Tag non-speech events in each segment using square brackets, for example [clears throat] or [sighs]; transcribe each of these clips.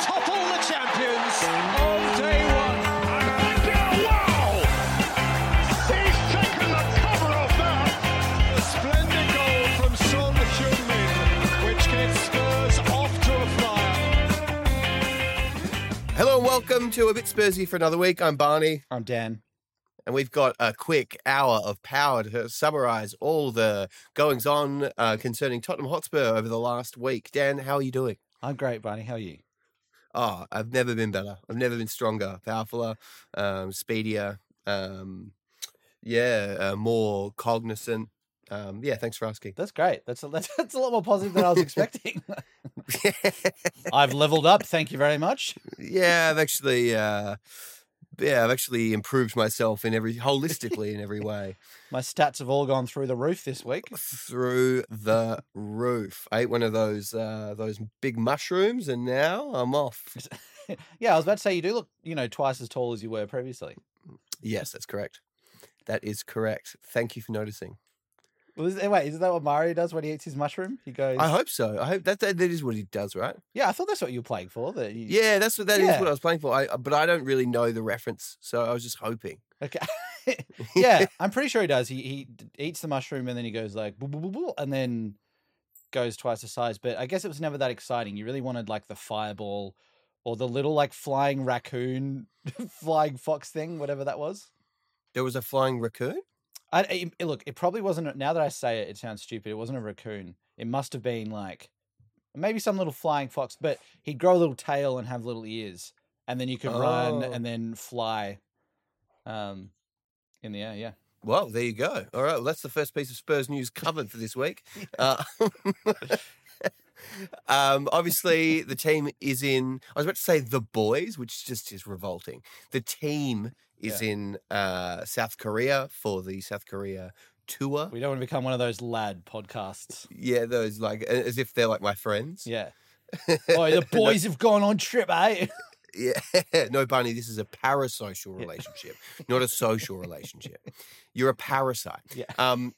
topple the champions on day one. and Wow! He's taken the cover off that. A splendid goal from Son Heung-min, which gets Spurs off to a flyer. Hello and welcome to A Bit Spursy for another week. I'm Barney, I'm Dan. and we've got a quick hour of power to summarise all the goings on uh, concerning Tottenham Hotspur over the last week. Dan, how are you doing? I'm great, Barney. How are you? Oh, I've never been better. I've never been stronger, powerfuler, um, speedier. Um, yeah, uh, more cognizant. Um, yeah, thanks for asking. That's great. That's a, [laughs] that's, a lot more positive than I was [laughs] expecting. I've leveled up. Thank you very much. yeah, I've actually, uh, yeah, I've actually improved myself in every [laughs] holistically in every way. My stats have all gone through the roof this week. through the roof. I ate one of those uh, those big mushrooms, and now I'm off. [laughs] yeah, I was about to say you do look, you know, twice as tall as you were previously. Yes, that's correct. That is correct. Thank you for noticing. Well, is, wait, is that what Mario does when he eats his mushroom? He goes, I hope so. I hope that that, that is what he does, right? yeah, I thought that's what you were playing for. That you, Yeah, that's what that is Yeah. what I was playing for. I uh, but I don't really know the reference, so I was just hoping. Okay. [laughs] [laughs] yeah, I'm pretty sure he does. He he eats the mushroom and then he goes like boo, boo, boo, boo, and then goes twice the size. But I guess it was never that exciting. You really wanted like the fireball or the little like flying raccoon, [laughs] flying fox thing, whatever that was. There was a flying raccoon. I it, look. It probably wasn't. Now that I say it, it sounds stupid. It wasn't a raccoon. It must have been like maybe some little flying fox. But he'd grow a little tail and have little ears, and then you could run Oh. and then fly. Um, in the air, yeah. Well, there you go. All right, well, that's the first piece of Spurs news covered for this week. [laughs] Uh, [laughs] um, obviously, the team is in. I was about to say the boys, which just is revolting. The team is in uh, South Korea for the South Korea tour. We don't want to become one of those lad podcasts. Yeah, those like as if they're like my friends. Yeah. [laughs] Oh, the boys have gone on trip, eh? [laughs] Yeah, [laughs] no, Bunny, this is a parasocial relationship, not a social relationship. You're a parasite. Yeah. Um,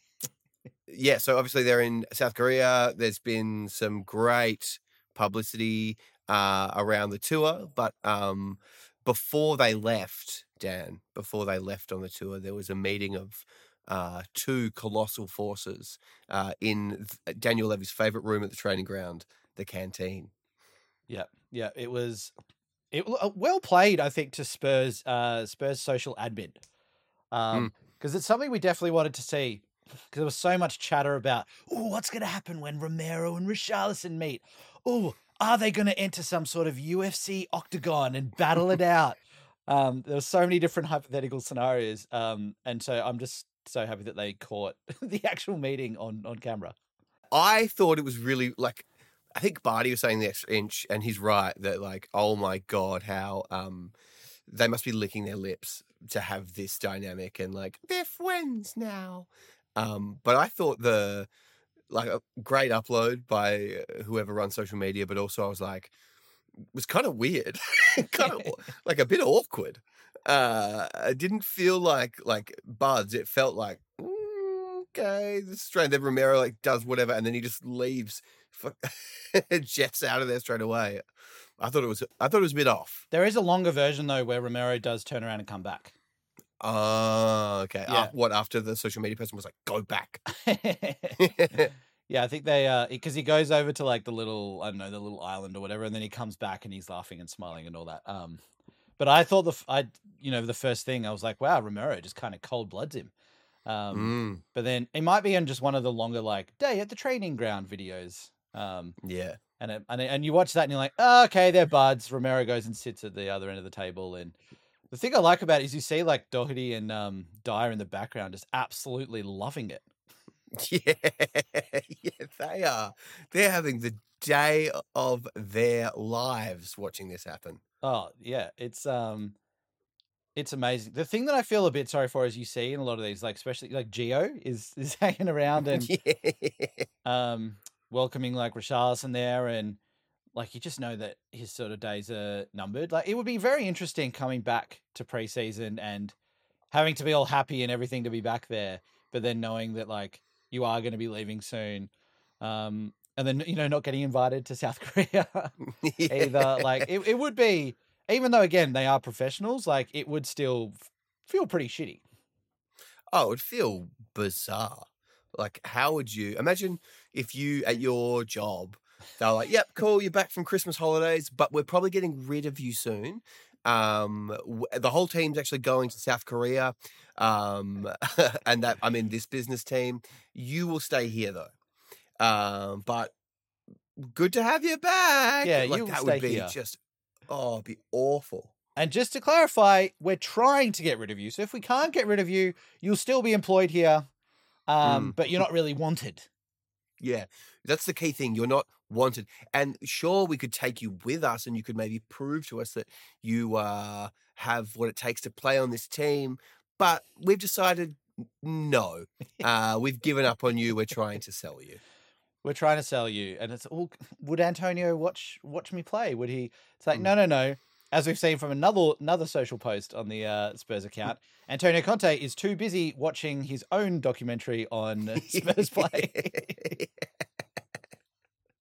yeah, so obviously they're in South Korea. There's been some great publicity uh, around the tour, but um, before they left, Dan, before they left on the tour, there was a meeting of uh, two colossal forces uh, in th- Daniel Levy's favorite room at the training ground, the canteen. Yeah, yeah. It was it uh, well played, I think, to Spurs uh Spurs social admin. Um because it's something we definitely wanted to see. Because there was so much chatter about, oh, what's going to happen when Romero and Richarlison meet? Oh, are they going to enter some sort of UFC octagon and battle it [laughs] out? Um, there were so many different hypothetical scenarios, um, and so I'm just so happy that they caught [laughs] the actual meeting on on camera. I thought it was really like I think Barty was saying the extra inch, and he's right that like, oh my god, how um they must be licking their lips to have this dynamic and like they're friends now. Um, but I thought the like a great upload by uh, whoever runs social media, but also I was like, was kind of weird, [laughs] kind of [laughs] like a bit awkward. Uh, it didn't feel like like buds. It felt like "Mm, okay, this is strange. Then Romero like does whatever, and then he just leaves, [laughs] jets out of there straight away. I thought it was I thought it was a bit off. There is a longer version though, where Romero does turn around and come back. Oh, okay. Yeah. Uh, what after the social media person was like, go back. Yeah, I think they uh because he goes over to like the little I don't know the little island or whatever, and then he comes back and he's laughing and smiling and all that. Um, but I thought the I you know the first thing I was like, wow, Romero just kind of cold bloods him. Um, Mm, but then it might be in just one of the longer like day at the training ground videos. Um, yeah. and it, and it- and you watch that and you're like, oh, okay, they're buds. Romero goes and sits at the other end of the table, and the thing I like about it is you see like Doherty and um Dier in the background just absolutely loving it. [laughs] Yeah, yeah, they are. They're having the day of their lives watching this happen. Oh yeah, it's um, it's amazing. The thing that I feel a bit sorry for is you see in a lot of these, like especially like Gio is is [laughs] hanging [laughs] around and yeah. um welcoming like Richarlison there and like you just know that his sort of days are numbered. Like it would be very interesting coming back to preseason and having to be all happy and everything to be back there, but then knowing that like you are going to be leaving soon. Um and then you know not getting invited to South [laughs] Korea [laughs] Yeah. either. Like it, it would be, even though again they are professionals, like it would still feel pretty shitty. Oh, it'd feel bizarre. Like, how would you imagine if you at your job, they're like, "Yep, cool, you're back from Christmas holidays, but we're probably getting rid of you soon." Um, w- the whole team's actually going to South Korea, um, [laughs] and that I mean, this business team, you will stay here though. Um, but good to have you back. Yeah, like, you that stay would be here. just, oh, be awful. And just to clarify, we're trying to get rid of you. So if we can't get rid of you, you'll still be employed here, um, but you're not really wanted. Yeah, that's the key thing. You're not wanted. And sure, we could take you with us and you could maybe prove to us that you uh, have what it takes to play on this team. But we've decided no. Uh, we've given up on you. We're trying to sell you. We're trying to sell you, and it's all. [laughs] Would Antonio watch watch me play? Would he? It's like Mm. no, no, no. As we've seen from another another social post on the uh, Spurs account, Antonio Conte is too busy watching his own documentary on [laughs] [laughs] Spurs play.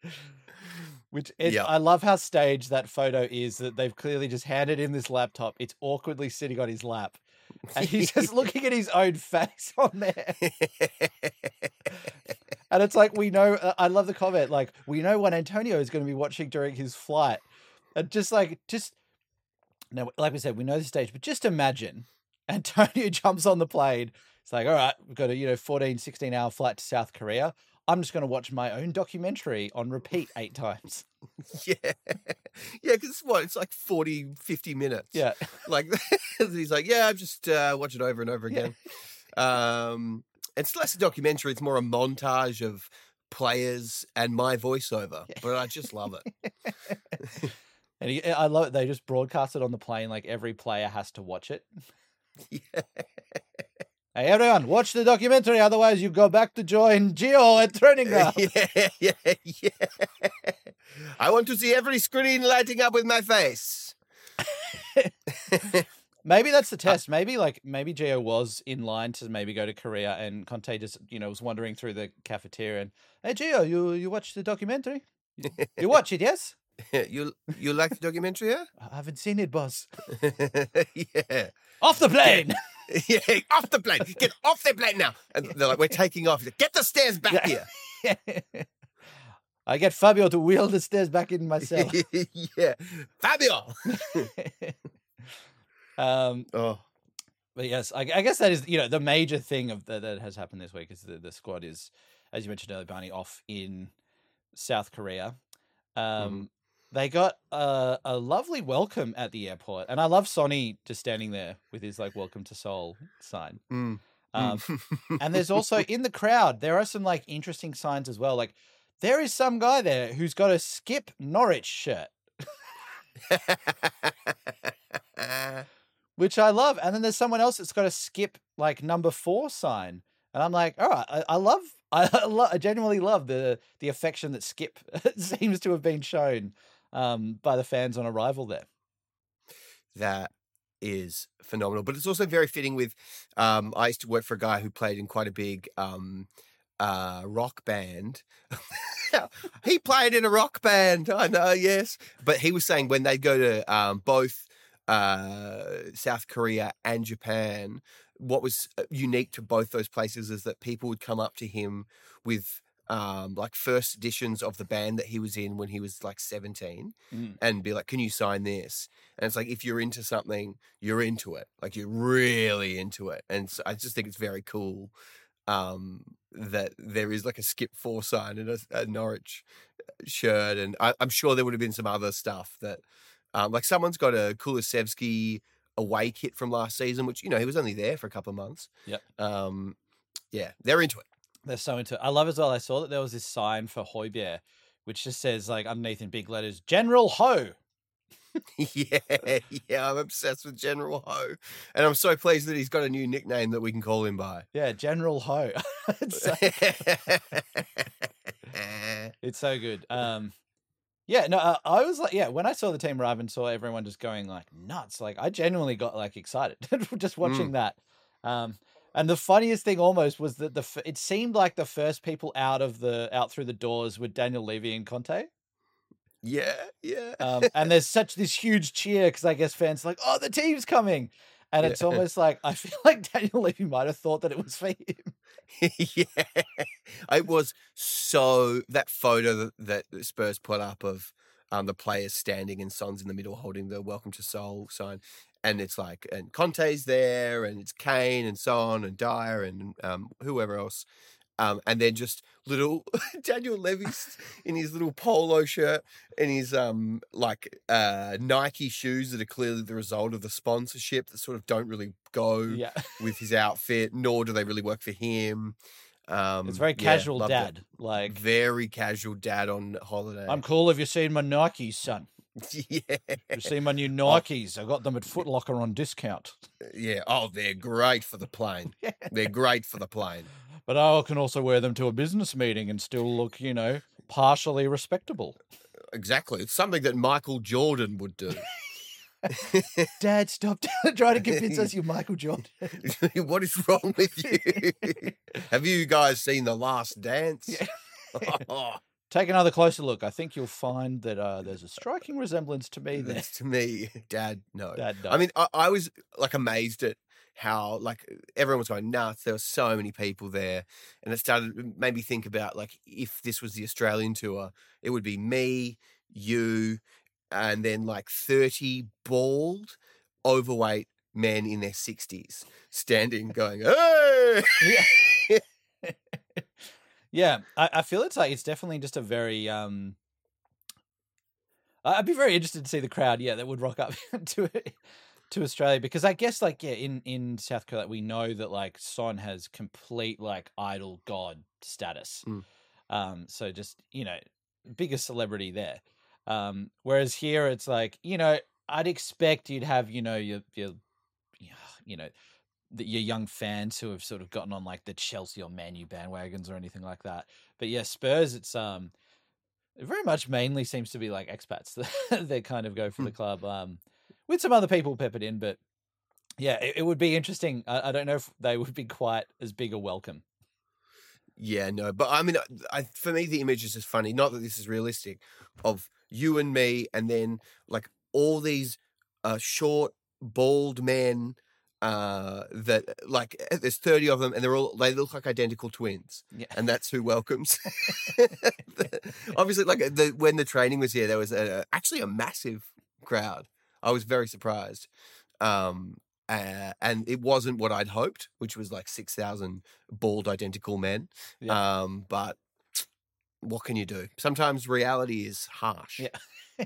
[laughs] Which it, Yeah. I love how staged that photo is. That they've clearly just handed him this laptop. It's awkwardly sitting on his lap, and he's just [laughs] looking at his own face [laughs] on there. And it's like we know. uh, I love the comment. Like we know what Antonio is going to be watching during his flight, and just like just no, like we said, we know the stage, but just imagine Antonio jumps on the plane. It's like, all right, we've got a you know 14, 16 hour flight to South Korea. I'm just going to watch my own documentary on repeat eight times. [laughs] yeah. Yeah, because what? It's like 40, 50 minutes. Yeah, Like, [laughs] he's like, yeah, I've just uh, watched it over and over Yeah. again. Um, it's less a documentary, it's more a montage of players and my voiceover, but I just love it. [laughs] and he, I love it. They just broadcast it on the plane. Like every player has to watch it. Yeah. Hey everyone, watch the documentary. Otherwise, you go back to join Gio at training ground. [laughs] yeah, yeah, yeah. I want to see every screen lighting up with my face. [laughs] Maybe that's Uh the test. Maybe like maybe Gio was in line to maybe go to Korea, and Conte just you know was wandering through the cafeteria and hey Gio, you you watch the documentary? You- You watch it, yes? [laughs] you you like the documentary? Yeah, I haven't seen it, boss. yeah. Off the plane. [laughs] Yeah, off the plane. Get off the plane now. And they're like, we're taking off. Like, Get the stairs back here. [laughs] I get Fabio to wheel the stairs back in myself. [laughs] yeah. Fabio. um, Oh. but yes, I, I guess that is you know the major thing of that, that has happened this week is the, the squad is, as you mentioned earlier, Barney off in South Korea. Um, They got a, a lovely welcome at the airport, and I love Sonny just standing there with his like "Welcome to Seoul" sign. Mm. Um, and there's also [laughs] in the crowd there are some like interesting signs as well. Like there is some guy there who's got a Skipp Norwich shirt, [laughs] which I love, and then there's someone else that's got a Skipp like number four sign, and I'm like, all right, I, I love, I, [laughs] I, lo- I genuinely love the the affection that Skipp seems to have been shown um, by the fans on arrival there. that is phenomenal. But it's also very fitting with um I used to work for a guy who played in quite a big um uh rock band. [laughs] he played in a rock band, I know, yes. But he was saying when they go to um both uh South Korea and Japan, what was uh, unique to both those places is that people would come up to him with um like first editions of the band that he was in when he was like 17 Mm. and be like can you sign this? And it's like if you're into something you're into it. Like you're really into it. And so i just think it's very cool um that there is like a skipp four sign and a, a norwich uh, shirt and I, i'm sure there would have been some other stuff that um like someone's got a Kulusevski away kit from last season which you know he was only there for a couple of months. Yep. um yeah they're into it They're so into. it. I love as well. I saw that there was this sign for Højbjerg, which just says like underneath in big letters, General Ho. [laughs] yeah, yeah, I'm obsessed with General Ho, and I'm so pleased that he's got a new nickname that we can call him by. Yeah, General Ho. [laughs] it's, so, [laughs] it's so good. Um, yeah, no, uh, I was like, yeah, when I saw the team arrive and saw everyone just going like nuts, like I genuinely got like excited just watching that. Um, And the funniest thing almost was that the it seemed like the first people out of the out through the doors were Daniel Levy and Conte. Yeah, yeah. Um, [laughs] and there's such this huge cheer because I guess fans are like, oh, the team's coming. And it's Yeah. almost like I [laughs] feel like Daniel Levy might have thought that it was for him. [laughs] yeah, it was so that photo that, that Spurs put up of um, the players standing and Son's in the middle holding the "Welcome to Seoul" sign, and it's like and Conte's there, and it's Kane and so on, and Dier and um, whoever else, um, and then just little [laughs] Daniel Levy's in his little polo shirt and his um like uh Nike shoes that are clearly the result of the sponsorship that sort of don't really go Yeah. [laughs] with his outfit, nor do they really work for him. Um, It's very yeah, casual it. dad. Like, very casual dad on holiday. I'm cool if you've seen my Nikes, son. [laughs] yeah, You see my new oh, Nikes. I got them at Foot Locker on discount. yeah. Oh, they're great for the plane. [laughs] They're great for the plane. But I can also wear them to a business meeting and still look, you know, partially respectable. Exactly. It's something that Michael Jordan would do. [laughs] Dad, stop trying to convince us you're Michael Jordan. what is wrong with you? Have you guys seen The Last Dance? Oh, Take another closer look. I think you'll find that uh, there's a striking resemblance to me there. that's to me, [laughs] Dad. No. Dad, no. I mean, I, I was like amazed at how like everyone was going nuts. There were so many people there, and it started made me think about like if this was the Australian tour, it would be me, you, and then like thirty bald, overweight men in their sixties standing, going, [laughs] "Hey!" [laughs] yeah. I, I feel it's like it's definitely just a very um I'd be very interested to see the crowd, yeah, that would rock up [laughs] to to Australia because I guess like yeah, in in South Korea we know that like Son has complete like idol god status. Mm. Um so just, you know, biggest celebrity there. Um whereas here it's like, you know, I'd expect you'd have, you know, your your [sighs] you know, the, your young fans who have sort of gotten on like the Chelsea or Man U bandwagons or anything like that. But yeah, Spurs, it's um, it very much mainly seems to be like expats [laughs] that they kind of go for the club, um, with some other people peppered in. But yeah, it, it would be interesting. I, I don't know if they would be quite as big a welcome. Yeah, no, but I mean, I, for me, the image is just funny. Not that this is realistic, of you and me, and then like all these uh, short, bald men. Uh, that like eh, there's 30 of them, and they're all they look like identical twins, Yeah. [laughs] and that's who welcomes. [laughs] Obviously, like the when the training was here, there was a, actually a massive crowd. I was very surprised. Um, uh, and it wasn't what I'd hoped, which was like six thousand bald identical men. Yeah. Um, but what can you do? Sometimes reality is harsh. Yeah. [laughs]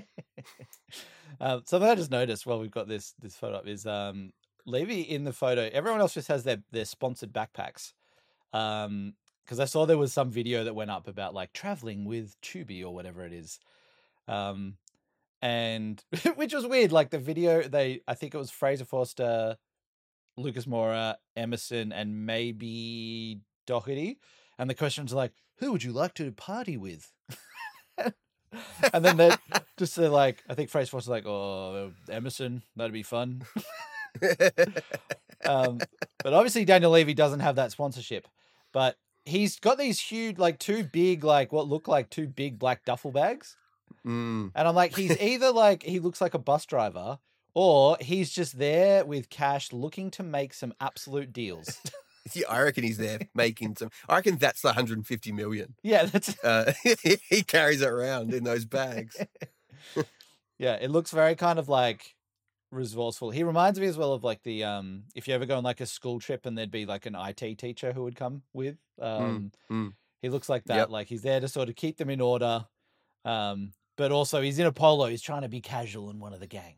um, something I just noticed while we've got this this photo up is um, Levy in the photo. Everyone else just has their their sponsored backpacks. Um, because I saw there was some video that went up about like traveling with Tubi or whatever it is. Um, and [laughs] which was weird. Like the video, they I think it was Fraser Forster, Lucas Moura, Emerson, and maybe Doherty. And the questions are like, "Who would you like to party with?" [laughs] and then they [laughs] just say like, I think Fraser Forster's like, "Oh, Emerson, that'd be fun." [laughs] um, but obviously Daniel Levy doesn't have that sponsorship. But he's got these huge, like two big, like what look like two big black duffel bags. Mm. And I'm like, he's either like he looks like a bus driver, or he's just there with cash, looking to make some absolute deals. [laughs] Yeah, I reckon he's there making some. I reckon that's the 150 million. yeah, that's [laughs] Uh, he carries it around in those bags. yeah. It looks very kind of like resourceful. He reminds me as well of like the um, if you ever go on like a school trip and there'd be like an IT teacher who would come with. Um, mm. he looks like that. Yep. Like he's there to sort of keep them in order. Um, but also he's in a polo. He's trying to be casual and one of the gang.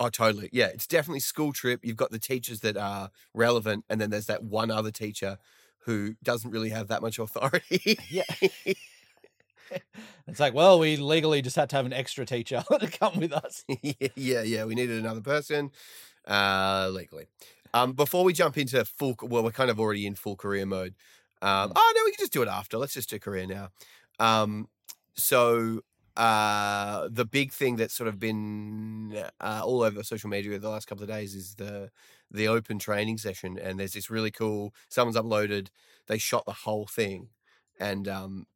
Oh, totally. Yeah, it's definitely school trip. You've got the teachers that are relevant, and then there's that one other teacher who doesn't really have that much [laughs] authority. Yeah. [laughs] [laughs] It's like, well, we legally just had to have an extra teacher [laughs] to come with us. [laughs] yeah, yeah. We needed another person uh, legally. Um, before we jump into full, well, we're kind of already in full career mode. Um, Mm. oh no, we can just do it after. Let's just do career now. Um, so uh, the big thing that's sort of been uh, all over social media the last couple of days is the the open training session, and there's this really cool. Someone's uploaded. They shot the whole thing, and um,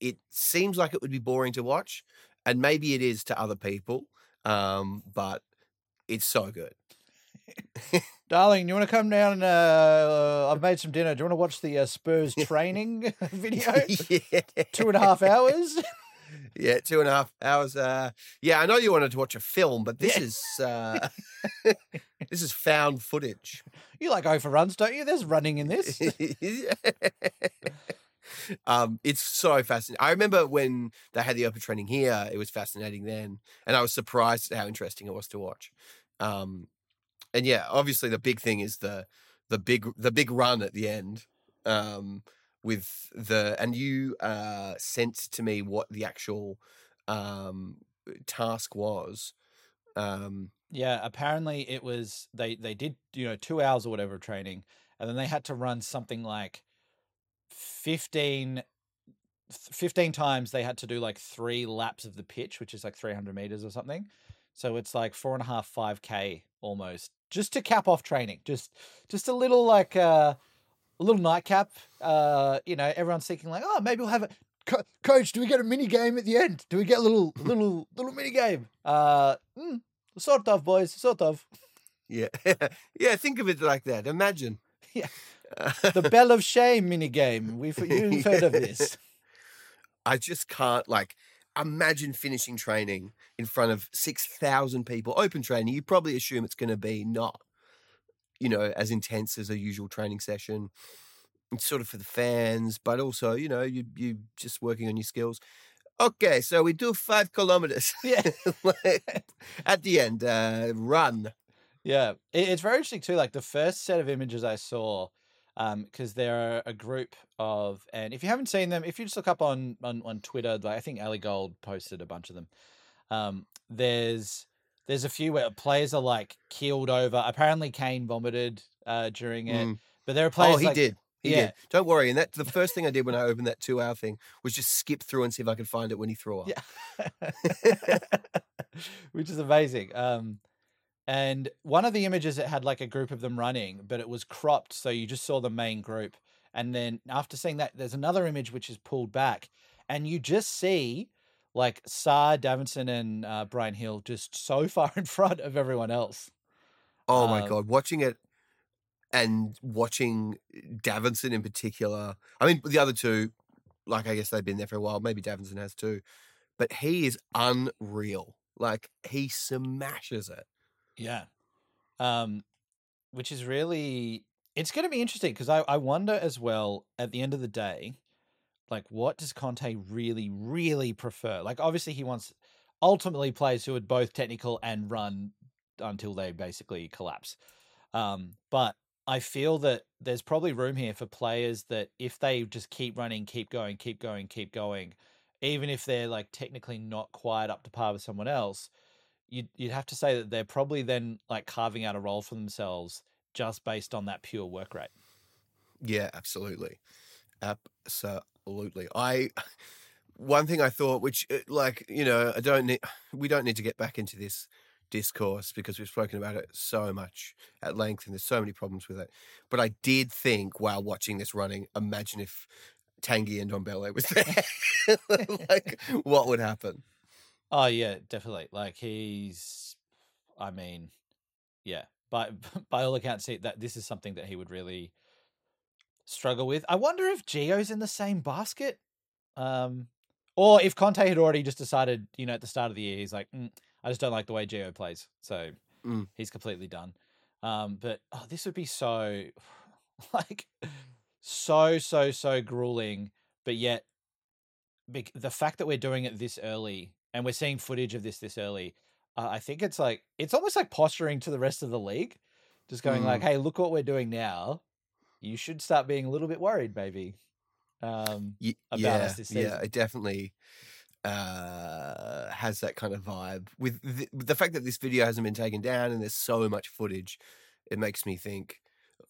it seems like it would be boring to watch, and maybe it is to other people, um, but it's so good. [laughs] Darling, you want to come down and uh, I've made some dinner. Do you want to watch the uh, Spurs [laughs] training [laughs] video? yeah. Two and a half hours. Yeah, two and a half hours. Uh, yeah, I know you wanted to watch a film, but this Yeah. is uh, this is found footage. You like go for runs, don't you? There's running in this. Um, it's so fascinating. I remember when they had the open training here; it was fascinating then, and I was surprised at how interesting it was to watch. Um, and yeah, obviously the big thing is the the big the big run at the end. Um, with the and you uh sent to me what the actual um task was. Um, Yeah, apparently it was they they did you know two hours or whatever of training, and then they had to run something like 15, th- 15 times. They had to do like three laps of the pitch, which is like three hundred meters or something. So it's like four and a half, five k almost, just to cap off training. Just just a little like uh, a little nightcap. Uh, you know, everyone's thinking like, oh, maybe we'll have a Co- coach. Do we get a mini game at the end? Do we get a little [laughs] little little mini game? Uh, mm, Sort of, boys. Sort of. yeah, [laughs] yeah. Think of it like that. Imagine. [laughs] Yeah. The Bell of Shame mini game. We've you've [laughs] heard of this. I just can't like imagine finishing training in front of six thousand people. Open training, you probably assume it's going to be not, you know, as intense as a usual training session. It's sort of for the fans, but also, you know, you you just working on your skills. Okay, so we do five kilometers. Yeah. [laughs] At the end, uh, run. Yeah. It's very interesting too. Like the first set of images I saw, because there are a group of and if you haven't seen them, if you just look up on on, on Twitter, like I think Ali Gold posted a bunch of them. Um, there's there's a few where players are like keeled over. Apparently Kane vomited uh during it. Mm. But there are players Oh, he like, did. He Yeah. did. Don't worry. And that the first thing I did when I opened that two hour thing was just skip through and see if I could find it when he threw up. Yeah. [laughs] Which is amazing. Um, and one of the images it had like a group of them running, but it was cropped, so you just saw the main group. And then after seeing that, there's another image which is pulled back, and you just see like Sarr, Davinson, and uh, Bryan Gil just so [laughs] far in front of everyone else. Oh my Um, god, watching it and watching Davinson in particular. I mean, the other two, like I guess they've been there for a while. Maybe Davinson has too, but he is unreal. Like he smashes it. Yeah. Um, which is really it's going to be interesting because I, I wonder as well at the end of the day, like what does Conte really, really prefer? Like obviously he wants ultimately players who are both technical and run until they basically collapse. Um, but I feel that there's probably room here for players that if they just keep running, keep going, keep going, keep going, even if they're like technically not quite up to par with someone else, you'd you'd have to say that they're probably then like carving out a role for themselves just based on that pure work rate. Yeah, absolutely, absolutely. I [sighs] one thing I thought, which uh, like you know, I don't need, [sighs] we don't need to get back into this discourse because we've spoken about it so much at length, and there's so many problems with it. But I did think while watching this running, imagine if Tanguy Ndombele was [laughs] there, [laughs] like what would happen? Oh yeah, definitely. Like he's, I mean, yeah. By [laughs] by all accounts, he, that this is something that he would really struggle with. I wonder if Gio's in the same basket, um, or if Conte had already just decided, you know, at the start of the year, he's like, mm, I just don't like the way Gio plays, so Mm. he's completely done. Um, but oh, this would be so, [sighs] like, so so so grueling. But yet, the fact that we're doing it this early and we're seeing footage of this this early, uh, I think it's like it's almost like posturing to the rest of the league, just going like, "Hey, look what we're doing now. You should start being a little bit worried, maybe." Um, Y- about yeah, us this yeah, it definitely uh, has that kind of vibe. With the, with the fact that this video hasn't been taken down and there's so much footage, it makes me think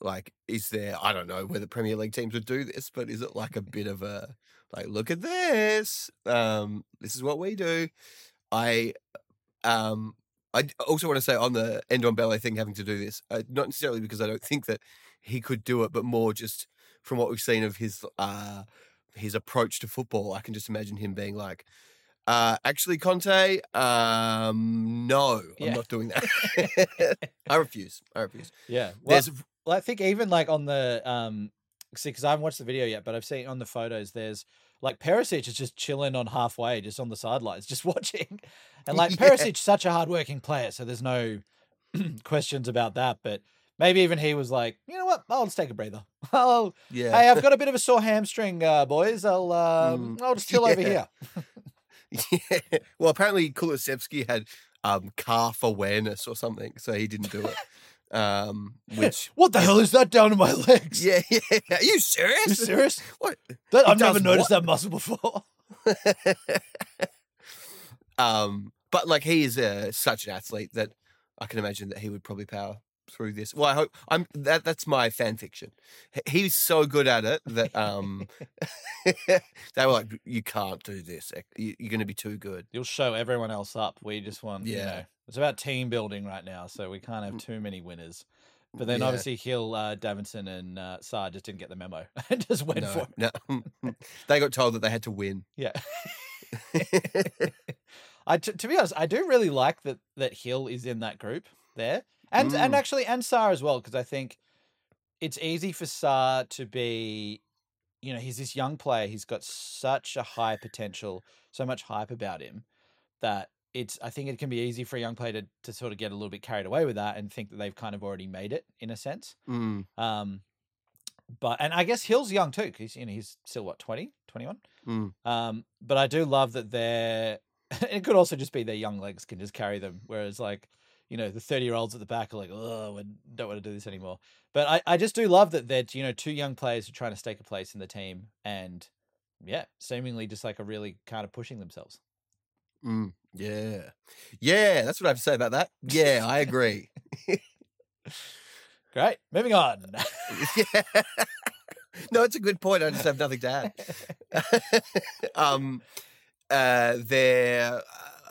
like, is there? I don't know whether Premier League teams would do this, but is it like a bit of a like, look at this. Um, this is what we do. I, um, I also want to say on the Ndombele thing, having to do this, uh, not necessarily because I don't think that he could do it, but more just from what we've seen of his uh his approach to football. I can just imagine him being like. Uh, actually, Conte, um, no, Yeah. I'm not doing that. [laughs] [laughs] I refuse. I refuse. Yeah. Well, There's well, I think even like on the um, see, because I haven't watched the video yet, but I've seen on the photos. There's like Perisic is just chilling on halfway, just on the sidelines, [laughs] just watching. And like [laughs] Yeah. Perisic, such a hardworking player, so there's no [clears throat] questions about that. But maybe even he was like, you know what, I'll just take a breather. [laughs] I'll, yeah. hey, I've got a bit of a sore hamstring, uh, boys. I'll, um, Mm, I'll just chill over here. Yeah. Well, apparently Kulusevski had um, calf awareness or something, so he didn't do it. Um, which, [laughs] What the hell is that down to my legs? [laughs] yeah, yeah. Are you serious? You serious? What? That, I've never noticed what? that muscle before. [laughs] um, but like he is uh, such an athlete that I can imagine that he would probably power through this. Well, I hope I'm that. That's my fan fiction. He's so good at it that um, they were like, "You can't do this. You- You're going to be too good." You'll show everyone else up. We just want, you Yeah. know, it's about team building right now, so we can't have too many winners. But then Yeah. obviously Gil, uh, Davinson, and uh, Sarr just didn't get the memo [laughs] and just went for No, it. no. [laughs] they got told that they had to win. Yeah. [laughs] I t- to be honest, I do really like that that Gil is in that group there, and and Mm. actually and Sarr as well because I think it's easy for Sarr to be, you know, he's this young player. He's got such a high potential, so much hype about him that it's. I think it can be easy for a young player to to sort of get a little bit carried away with that and think that they've kind of already made it in a sense. Mm, Um, but and I guess Gil's young too because you know he's still what 20, 21? mm. Um, but I do love that they're. [laughs] It could also just be their young legs can just carry them, whereas like you know the thirty year olds at the back are like, oh, I don't want to do this anymore. But I, I just do love that they're you know two young players are trying to stake a place in the team and yeah, seemingly just like are really kind of pushing themselves. Mm, yeah. Yeah, that's what I have to say about that. Yeah, I agree. [laughs] Great, moving on. yeah. [laughs] No, it's a good point. I just have nothing to add. [laughs] um, uh, there.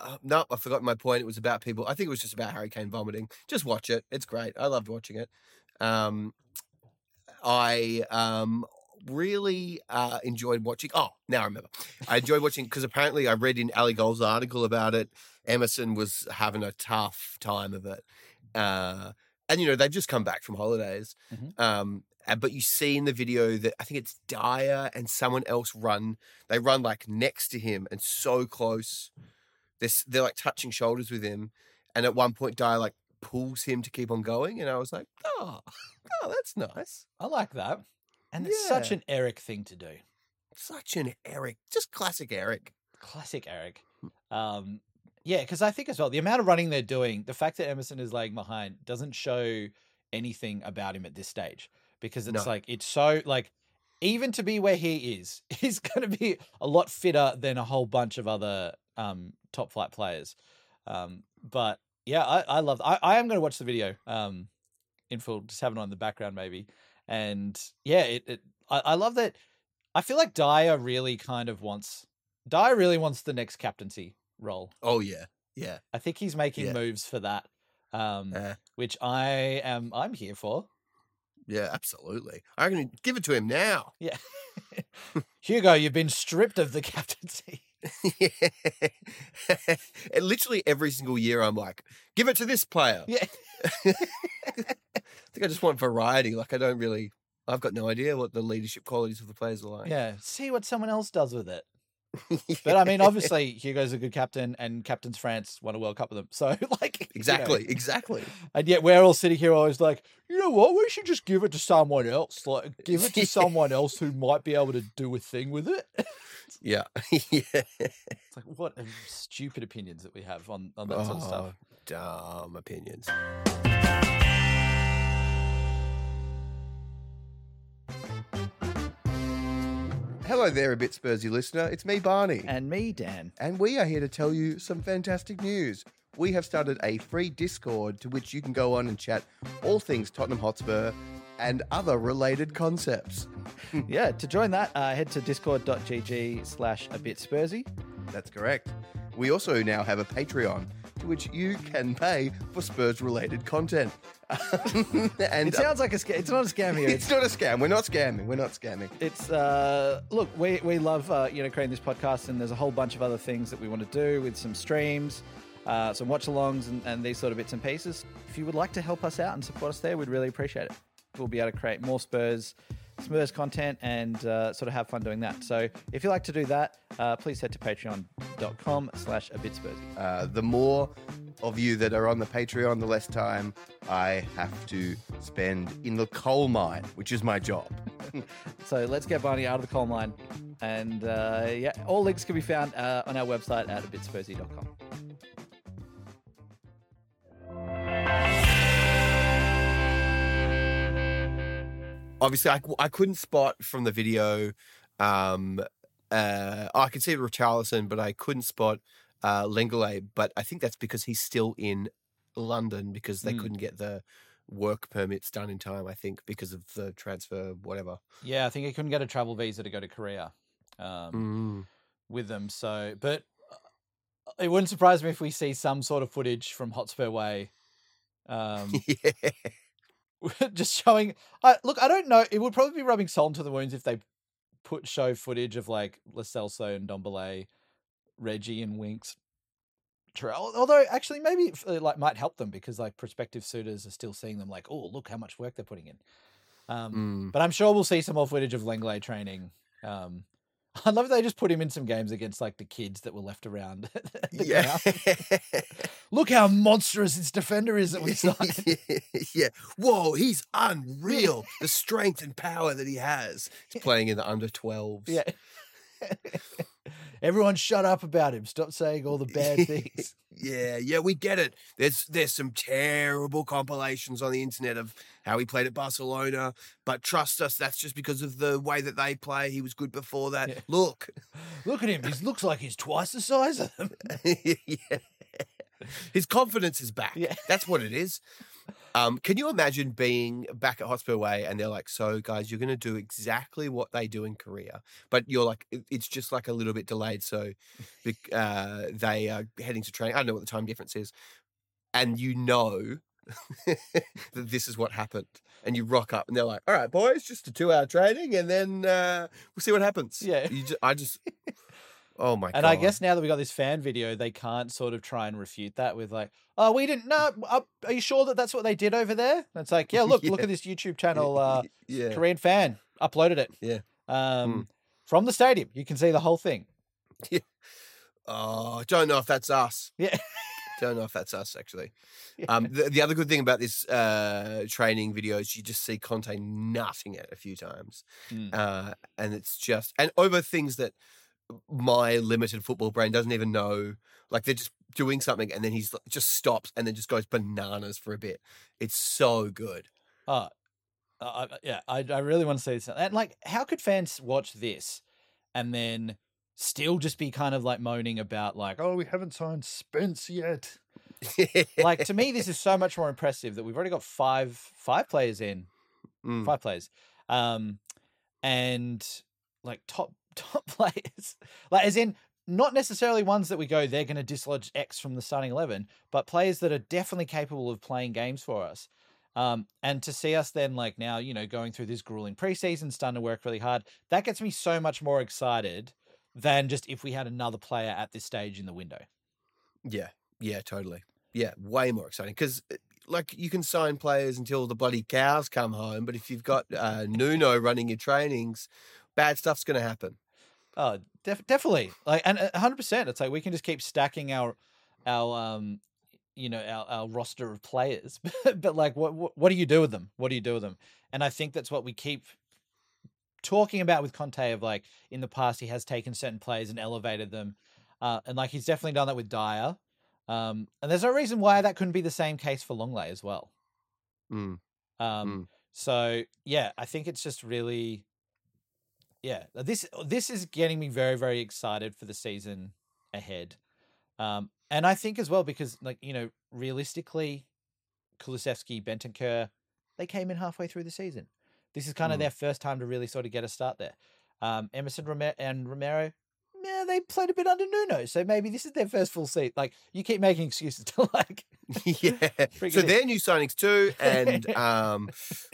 Uh, no, I forgot my point. It was about people. I think it was just about Harry Kane vomiting. Just watch it. It's great. I loved watching it. Um, I um really uh enjoyed watching. Oh, now I remember. I enjoyed watching because apparently I read in Ali Gold's article about it. Emerson was having a tough time of it. Uh, and you know they've just come back from holidays. Mhm. Um, but you see in the video that I think it's Dier and someone else run. They run like next to him and so close. They're they're like touching shoulders with him. And at one point, Dier like pulls him to keep on going. And I was like, oh, [laughs] oh, that's nice. I like that, and it's such an Eric thing to do. Such an Eric, just classic Eric. classic Eric. Hmm. Um, yeah, because I think as well the amount of running they're doing, the fact that Emerson is lagging behind doesn't show anything about him at this stage because it's No. like it's so like even to be where he is, [laughs] he's going to be a lot fitter than a whole bunch of other um, top flight players. Um, but yeah, I, I love. I, I am going to watch the video um, in full, just have it on in the background maybe. And yeah, it, it I, I love that. I feel like Dier really kind of wants Dier really wants the next captaincy role. Oh yeah, yeah. I think he's making Yeah. moves for that, um, Uh, which I am. I'm here for. Yeah, absolutely. I'm going to give it to him now. Yeah, [laughs] [laughs] Hugo, you've been stripped of the [laughs] captaincy. and literally every single year, I'm like, give it to this player. Yeah, I think I just want variety. Like I don't really. I've got no idea what the leadership qualities of the players are like. yeah. See what someone else does with it. [laughs] But I mean, obviously, Hugo's a good captain, and captains France won a World Cup with them. So, [laughs] like, you know, exactly, exactly. And yet we're all sitting here always like, you know what, we should just give it to someone else. Like give it to [laughs] Yeah. someone else who might be able to do a thing with it. Yeah, yeah. It's like what stupid opinions that we have on, on that sort of stuff. Oh, Dumb opinions. Hello there, a bit Spursy listener. It's me, Barney. And me, Dan. and we are here to tell you some fantastic news. We have started a free Discord to which you can go on and chat all things Tottenham Hotspur and other related concepts. [laughs] yeah, to join that, uh, head to discord.gg slash a bit spursy. That's correct. We also now have a Patreon to which you can pay for Spurs related content. [laughs] and It sounds like a scam. It's not a scam here. [laughs] It's it's not a scam. We're not scamming. We're not scamming. it's uh look we we love uh, you know creating this podcast and there's a whole bunch of other things that we want to do with some streams uh, some watch alongs and, and these sort of bits and pieces if you would like to help us out and support us there we'd really appreciate it we'll be able to create more spurs spurs content and uh, sort of have fun doing that so if you like to do that uh, please head to patreon.com slash a bit spursy Uh, the more of you that are on the Patreon, the less time I have to spend in the coal mine, which is my job. [laughs] So let's get Barney out of the coal mine. And uh, yeah, all links can be found uh, on our website at abitspursy.com. obviously I, I couldn't spot from the video um uh i could see Richarlison but i couldn't spot uh Lenglet but i think that's because he's still in london because they Mm. couldn't get the work permits done in time i think because of the transfer whatever Yeah, I think he couldn't get a travel visa to go to Korea um, mm. with them. So, but uh, it wouldn't surprise me if we see some sort of footage from Hotspur Way. Um, [laughs] yeah [laughs] just showing. I look, I don't know. It would probably be rubbing salt into the wounds if they put show footage of like Lo Celso and Ndombele, Reggie and Winks. Although actually, maybe it, uh, like might help them because like prospective suitors are still seeing them like, oh, look how much work they're putting in. Um, Mm. But I'm sure we'll see some more footage of Lenglet training. Um, [laughs] I love they just put him in some games against like the kids that were left around. [laughs] yeah. [laughs] Look how monstrous this defender is that we signed. yeah whoa he's unreal the strength and power that he has he's playing in the under 12s Yeah. [laughs] Everyone shut up about him. Stop saying all the bad [laughs] things. Yeah, yeah, we get it. There's there's some terrible compilations on the internet of how he played at Barcelona, but trust us, that's just because of the way that they play. He was good before that. Yeah. Look, [laughs] Look at him. He looks like he's twice the size of them. yeah. his confidence is back. Yeah. That's what it is. Um, can you imagine being back at Hotspur Way and they're like, "So, guys, you're going to do exactly what they do in Korea, but you're like, it's just like a little bit delayed. So, [laughs] uh, they are heading to training. I don't know what the time difference is, and you know [laughs] that this is what happened, and you rock up, and they're like, "All right, boys, just a two-hour training, and then uh, we'll see what happens." Yeah. you ju- I just, [laughs] oh my god, And I guess now that we got this fan video, they can't sort of try and refute that with like, "Oh, we didn't know. Uh, are you sure that that's what they did over there?" And it's like, "Yeah, [laughs] look, look at this YouTube [laughs] channel. Uh, yeah, Korean fan uploaded it. Yeah. Um, from the stadium, you can see the whole thing. [laughs] Yeah. Oh, I don't know if that's us. Yeah. Don't know if that's us actually. Um, the, the other good thing about this uh, training video is you just see Conte nutting it a few times, Mm. uh, and it's just and over things that my limited football brain doesn't even know. Like they're just doing something, and then he's just stops, and then just goes bananas for a bit. It's so good. Oh, uh, yeah, I, I really want to see this. And like, how could fans watch this and then still just be kind of like moaning about like, oh, we haven't signed Spence yet? Like to me, this is so much more impressive that we've already got five five players in, Mm. five players, um, and like top top [laughs] players, like as in not necessarily ones that we go they're going to dislodge X from the starting eleven, but players that are definitely capable of playing games for us. Um, and to see us then like now, you know, going through this grueling preseason, starting to work really hard, that gets me so much more excited than just if we had another player at this stage in the window. Yeah, yeah, totally. Yeah, way more exciting because, like, you can sign players until the bloody cows come home, but if you've got uh, Nuno running your trainings, bad stuff's going to happen. Oh, def- definitely. Like, and a hundred percent. It's like we can just keep stacking our, our, um, you know, our, our roster of players. but [laughs] but like, what, what, what do you do with them? What do you do with them? And I think that's what we keep talking about with Conte. Of like, in the past, he has taken certain players and elevated them, uh, and like he's definitely done that with Dier. Um, and there's no reason why that couldn't be the same case for Lenglet as well. Mm. Um, so yeah, I think it's just really, yeah, this this is getting me very very excited for the season ahead, um, and I think as well because like you know realistically, Kulusevski, Bentancur, they came in halfway through the season. This is kind of Mm. their first time to really sort of get a start there. Um, Emerson Rome- and Romero, yeah, they played a bit under Nuno, so maybe this is their first full seat. Like you keep making excuses [laughs] to like, [laughs] yeah. So they're new signings too. [laughs] And um,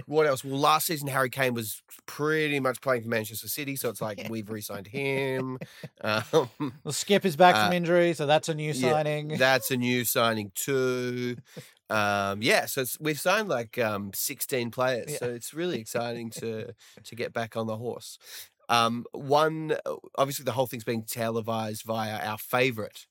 what else? Well, last season Harry Kane was pretty much playing for Manchester City, so it's like we've re-signed him. [laughs] Um, well, Skipp is back from Uh, injury, so that's a new yeah, signing. that's a new signing too. Um, yeah, so it's, we've signed like um, 16 players, Yeah. so it's really exciting to to get back on the horse. Um, one, obviously, the whole thing's being televised via our favorite,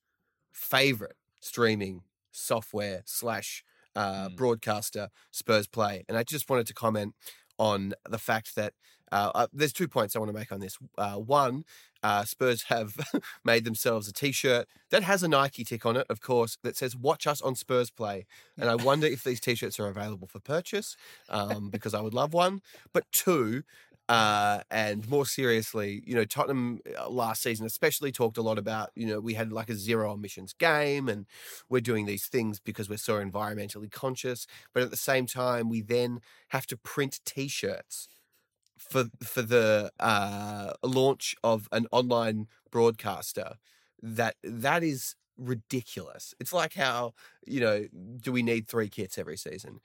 favorite streaming software slash uh, Mm. broadcaster, Spurs Play. And I just wanted to comment on the fact that uh, uh, there's two points I want to make on this. Uh, one, uh, Spurs have [laughs] made themselves a T-shirt that has a Nike tick on it, of course, that says "Watch us on Spurs Play." And I wonder if these T-shirts are available for purchase, um, because I would love one. But two, uh, and more seriously, you know, Tottenham uh, last season especially talked a lot about, you know, we had like a zero emissions game and we're doing these things because we're so environmentally conscious. But at the same time, we then have to print T-shirts for for the uh, launch of an online broadcaster. That that is ridiculous. It's like how you know, do we need three kits every season?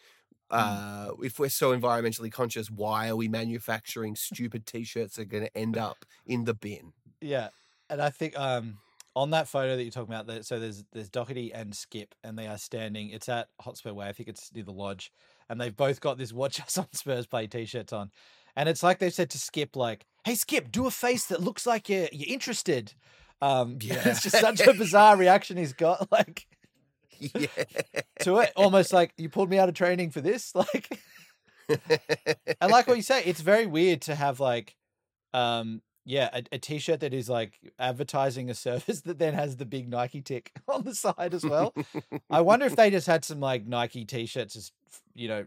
Uh, if we're so environmentally conscious, why are we manufacturing stupid T-shirts that are going to end [laughs] up in the bin? Yeah, and I think um on that photo that you're talking about, there, so there's there's Doherty and Skipp, and they are standing. It's at Hotspur Way, I think it's near the lodge, and they've both got this "Watch Us on Spurs Play" t-shirts on, and it's like they've said to Skipp, like, "Hey Skipp, do a face that looks like you're you're interested." Um, [laughs] Yeah. it's just such a [laughs] bizarre reaction he's got, like [laughs] Yeah. to it, almost like you pulled me out of training for this, [laughs] like. and like what you say, it's very weird to have like, um, yeah, a, a t-shirt that is like advertising a service [laughs] that then has the big Nike tick on the side as well. I wonder if they just had some like Nike t-shirts, just you know,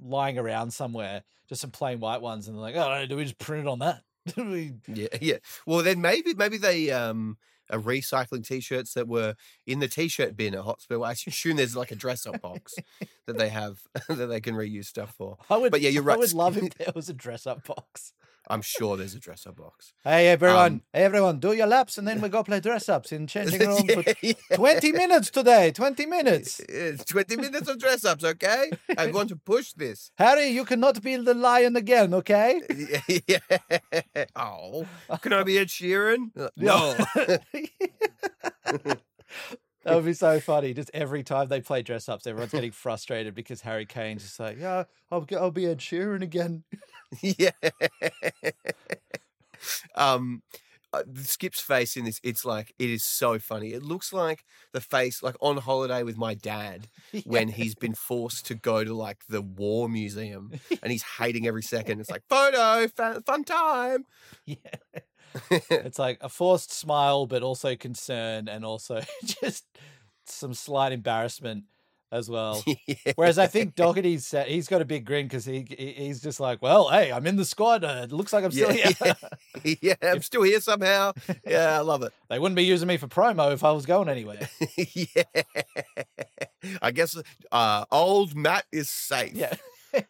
lying around somewhere, just some plain white ones, and they're like, oh, do we just print it on that? Yeah, yeah. Well, then maybe maybe they um are recycling t-shirts that were in the t-shirt bin at Hotspur. I assume there's like a dress-up box that they have [laughs] that they can reuse stuff for. I would, But yeah, you're right. I would love if [laughs] there was a dress-up box. I'm sure there's a dress-up box. Hey everyone, Um, hey everyone, do your laps, and then we go play dress-ups in [laughs] changing room for Yeah, yeah. 20 minutes today. 20 minutes. [laughs] It's 20 minutes of dress-ups, okay? I want to push this. [laughs] Harry, you cannot be the lion again, okay? yeah. Oh, can I be Ed Sheeran? No. That would be so funny. Just every time they play dress ups, everyone's getting frustrated because Harry Kane's just like, yeah, I'll, I'll be Ed Sheeran again. [laughs] yeah. um, uh, Skipp's face in this, it's like, it is so funny. It looks like the face, like on holiday with my dad [laughs] when he's been forced to go to like the war museum [laughs] and he's hating every second. It's like, photo, fun, fun time. Yeah. [laughs] It's like a forced smile, but also concern and also [laughs] just some slight embarrassment as [laughs] well. yeah. Whereas I think Doherty's set, he's got a big grin because he he- he's just like, well, hey, I'm in the squad. Uh, it looks like I'm still Yeah, here. yeah. yeah, I'm still here somehow. Yeah, I love it. they wouldn't be using me for promo if I was going anywhere. yeah. I guess uh, old Matt is safe. Yeah.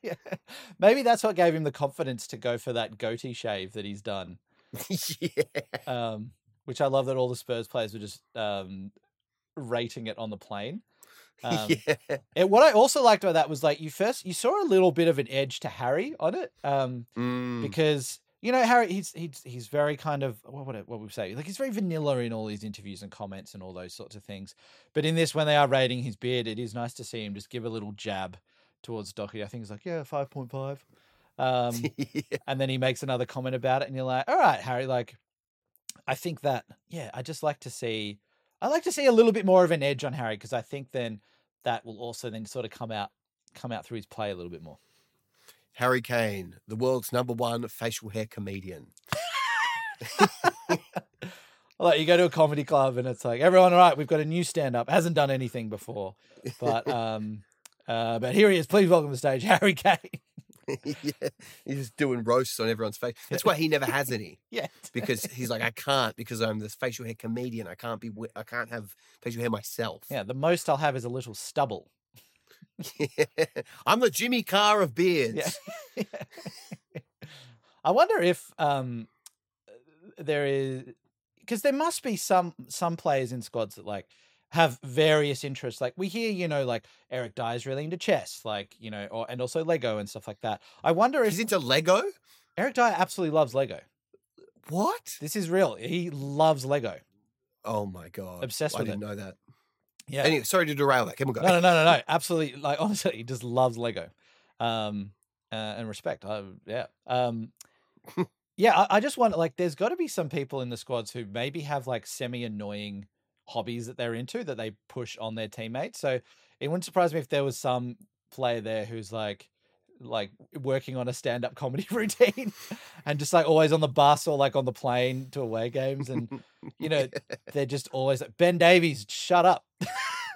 Yeah. Maybe that's what gave him the confidence to go for that goatee shave that he's done. [laughs] yeah. Um, which I love that all the Spurs players were just um, rating it on the plane. [laughs] Um, yeah. and what I also liked about that was like you first you saw a little bit of an edge to Harry on it, um, Mm, because you know Harry he's he's he's very kind of what would what would we say like he's very vanilla in all his interviews and comments and all those sorts of things. But in this, when they are rating his beard, it is nice to see him just give a little jab towards Doherty. I think he's like yeah five point five. Um, [laughs] yeah. and then he makes another comment about it and you're like all right harry like i think that yeah i just like to see i like to see a little bit more of an edge on harry because i think then that will also then sort of come out come out through his play a little bit more Harry Kane, the world's number one facial hair comedian. [laughs] [laughs] like you go to a comedy club and it's like everyone all right we've got a new stand-up hasn't done anything before but um uh but here he is please welcome to the stage harry kane [laughs] yeah. He's just doing roasts on everyone's face. That's why he never has any. [laughs] yeah Because he's like, I can't because I'm this facial hair comedian. I can't be. I can't have facial hair myself. yeah the most i'll have is a little stubble [laughs] yeah. I'm the Jimmy Carr of beards. Yeah. I wonder if um there is because there must be some some players in squads that like have various interests. Like we hear, you know, like Eric Dier is really into chess, like you know, or and also Lego and stuff like that. I wonder if He's into Lego. Eric Dier absolutely loves Lego. What? This is real. He loves Lego. Oh my god! Obsessed I with it. I didn't know that. Yeah. Anyway, sorry to derail that. Come on, go. no, no, no, no, no. [laughs] Absolutely. Like [laughs] honestly, he just loves Lego. Um, uh, and respect. I, yeah. Um, [laughs] yeah. I, I just want like, there's got to be some people in the squads who maybe have like semi-annoying hobbies that they're into that they push on their teammates. So it wouldn't surprise me if there was some player there who's like, like working on a stand-up comedy [laughs] routine and just like always on the bus or like on the plane to away games and [laughs] you know they're just always like ben davies shut up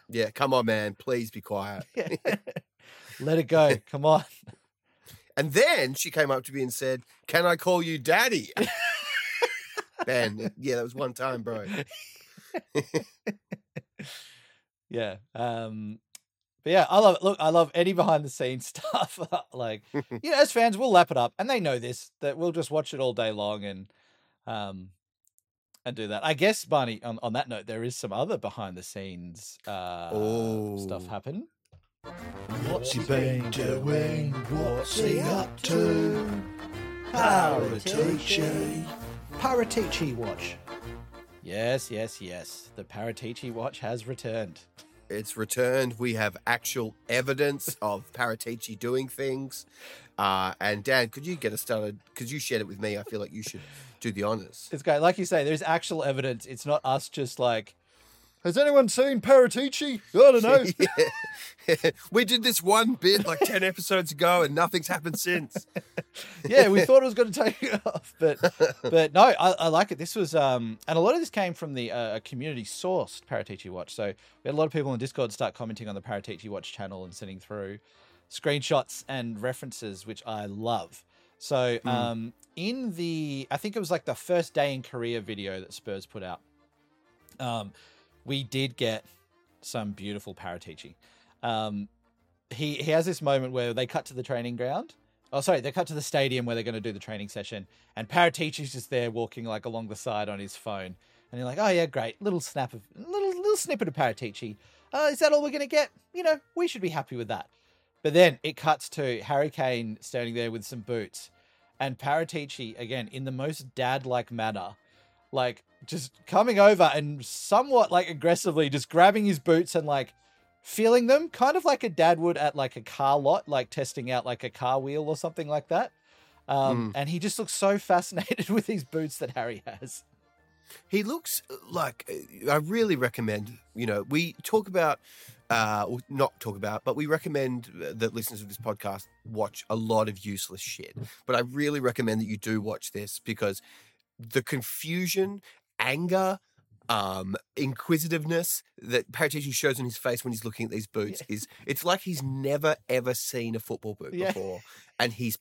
Yeah, come on, man. Please be quiet. [laughs] let it go come on And then she came up to me and said, "Can I call you daddy?" ben, yeah, that was one time, bro. [laughs] yeah um but yeah i love it look i love any behind the scenes [laughs] stuff like [laughs] you know as fans we'll lap it up and they know this that we'll just watch it all day long and um and do that i guess barney on, on that note there is some other behind the scenes uh stuff Oh. happen What's he been doing? What's he up to? Paratici. Paratici watch yes yes yes the Paratici watch has returned It's returned. We have actual evidence [laughs] of Paratici doing things. Uh, and Dan, could you get us started? Because you shared it with me. I feel like you should do the honors. it's great like you say there's actual evidence it's not us just like has anyone seen Paratici? I don't know. [laughs] Yeah. we did this one bit like 10 episodes ago and nothing's happened since. [laughs] yeah, we thought it was going to take [laughs] off, but but no, I, I like it. This was um, and a lot of this came from the uh, community sourced Paratici Watch. So we had a lot of people on Discord start commenting on the Paratici Watch channel and sending through screenshots and references, which I love. So um, in the, I think it was like the first day in Korea video that Spurs put out. Um, we did get some beautiful Paratici. Um, he he has this moment where they cut to the training ground. Oh, sorry, they cut to the stadium where they're going to do the training session, and Paratici's just there walking like along the side on his phone, and you're like, oh yeah, great, little snap of little little snippet of Paratici. Uh, is that all we're going to get? You know, we should be happy with that. But then it cuts to Harry Kane standing there with some boots, and Paratici again in the most dad-like manner, like just coming over and somewhat like aggressively just grabbing his boots and like feeling them, kind of like a dad would at like a car lot, like testing out like a car wheel or something like that. Um, And he just looks so fascinated [laughs] with these boots that Harry has. He looks like I really recommend. You know, we talk about, uh, not talk about, but we recommend that listeners of this podcast watch a lot of useless shit. But I really recommend that you do watch this because the confusion, anger, um, inquisitiveness that Paratici shows on his face when he's looking at these boots is it's like he's never ever seen a football boot Yeah. before, and he's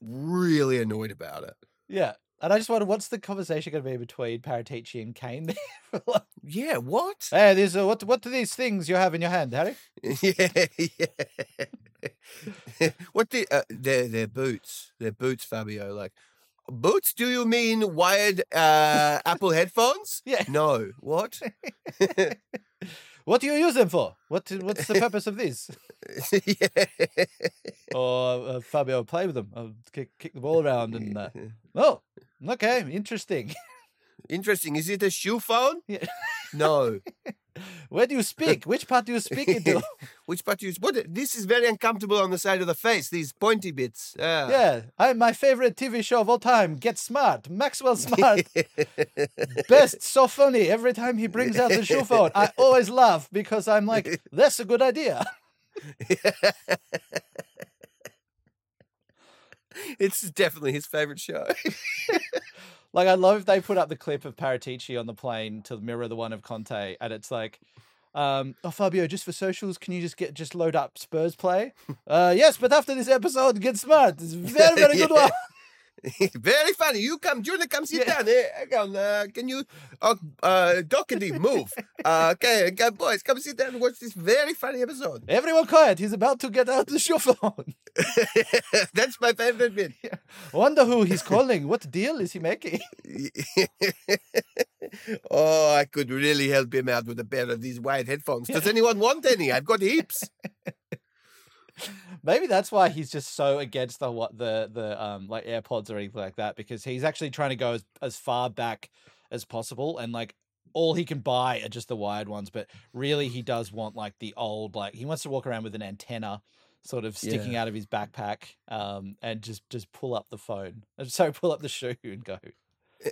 really annoyed about it. Yeah. And I just wonder what's the conversation going to be between Paratici and Kane there? [laughs] Yeah, what? hey, there's a, what what are these things you have in your hand, Harry? [laughs] yeah, yeah. [laughs] what the uh, their their boots? Their boots, Fabio. Like boots? Do you mean wired uh, [laughs] Apple headphones? Yeah. No. What? [laughs] What do you use them for? What what's the purpose of these? [laughs] yeah. Or uh, Fabio play with them, I'll kick, kick the ball around and uh, oh, okay, interesting. Interesting. Is it a shoe phone? Yeah. No. [laughs] Where do you speak? Which part do you speak into? [laughs] Which part do you? What? This is very uncomfortable on the side of the face. These pointy bits. Yeah. Yeah, I my favorite TV show of all time. Get Smart, Maxwell Smart, [laughs] best, so funny. Every time he brings out the shoe phone, I always laugh because I'm like, that's a good idea. it's definitely his favorite show. Like I love if they put up the clip of Paratici on the plane to mirror the one of Conte, and it's like, um, oh Fabio, just for socials, can you just get just load up Spurs play? [laughs] Uh, yes, but after this episode, get smart. It's [laughs] very very good one. [laughs] Very funny. You come, Junior, come sit down here. Come, uh, can you, uh, uh, Doherty, move? Uh, okay, okay, boys, come sit down and watch this very funny episode. Everyone quiet. He's about to get out the [laughs] show phone. [laughs] That's my favorite bit. Wonder who he's calling. What deal is he making? oh, I could really help him out with a pair of these white headphones. Does anyone want any? I've got heaps. [laughs] Maybe that's why he's just so against the what the the um like AirPods or anything like that because he's actually trying to go as, as far back as possible and like all he can buy are just the wired ones but really he does want like the old like he wants to walk around with an antenna sort of sticking out of his backpack um and just just pull up the phone. [laughs] So pull up the shoe and go. [laughs]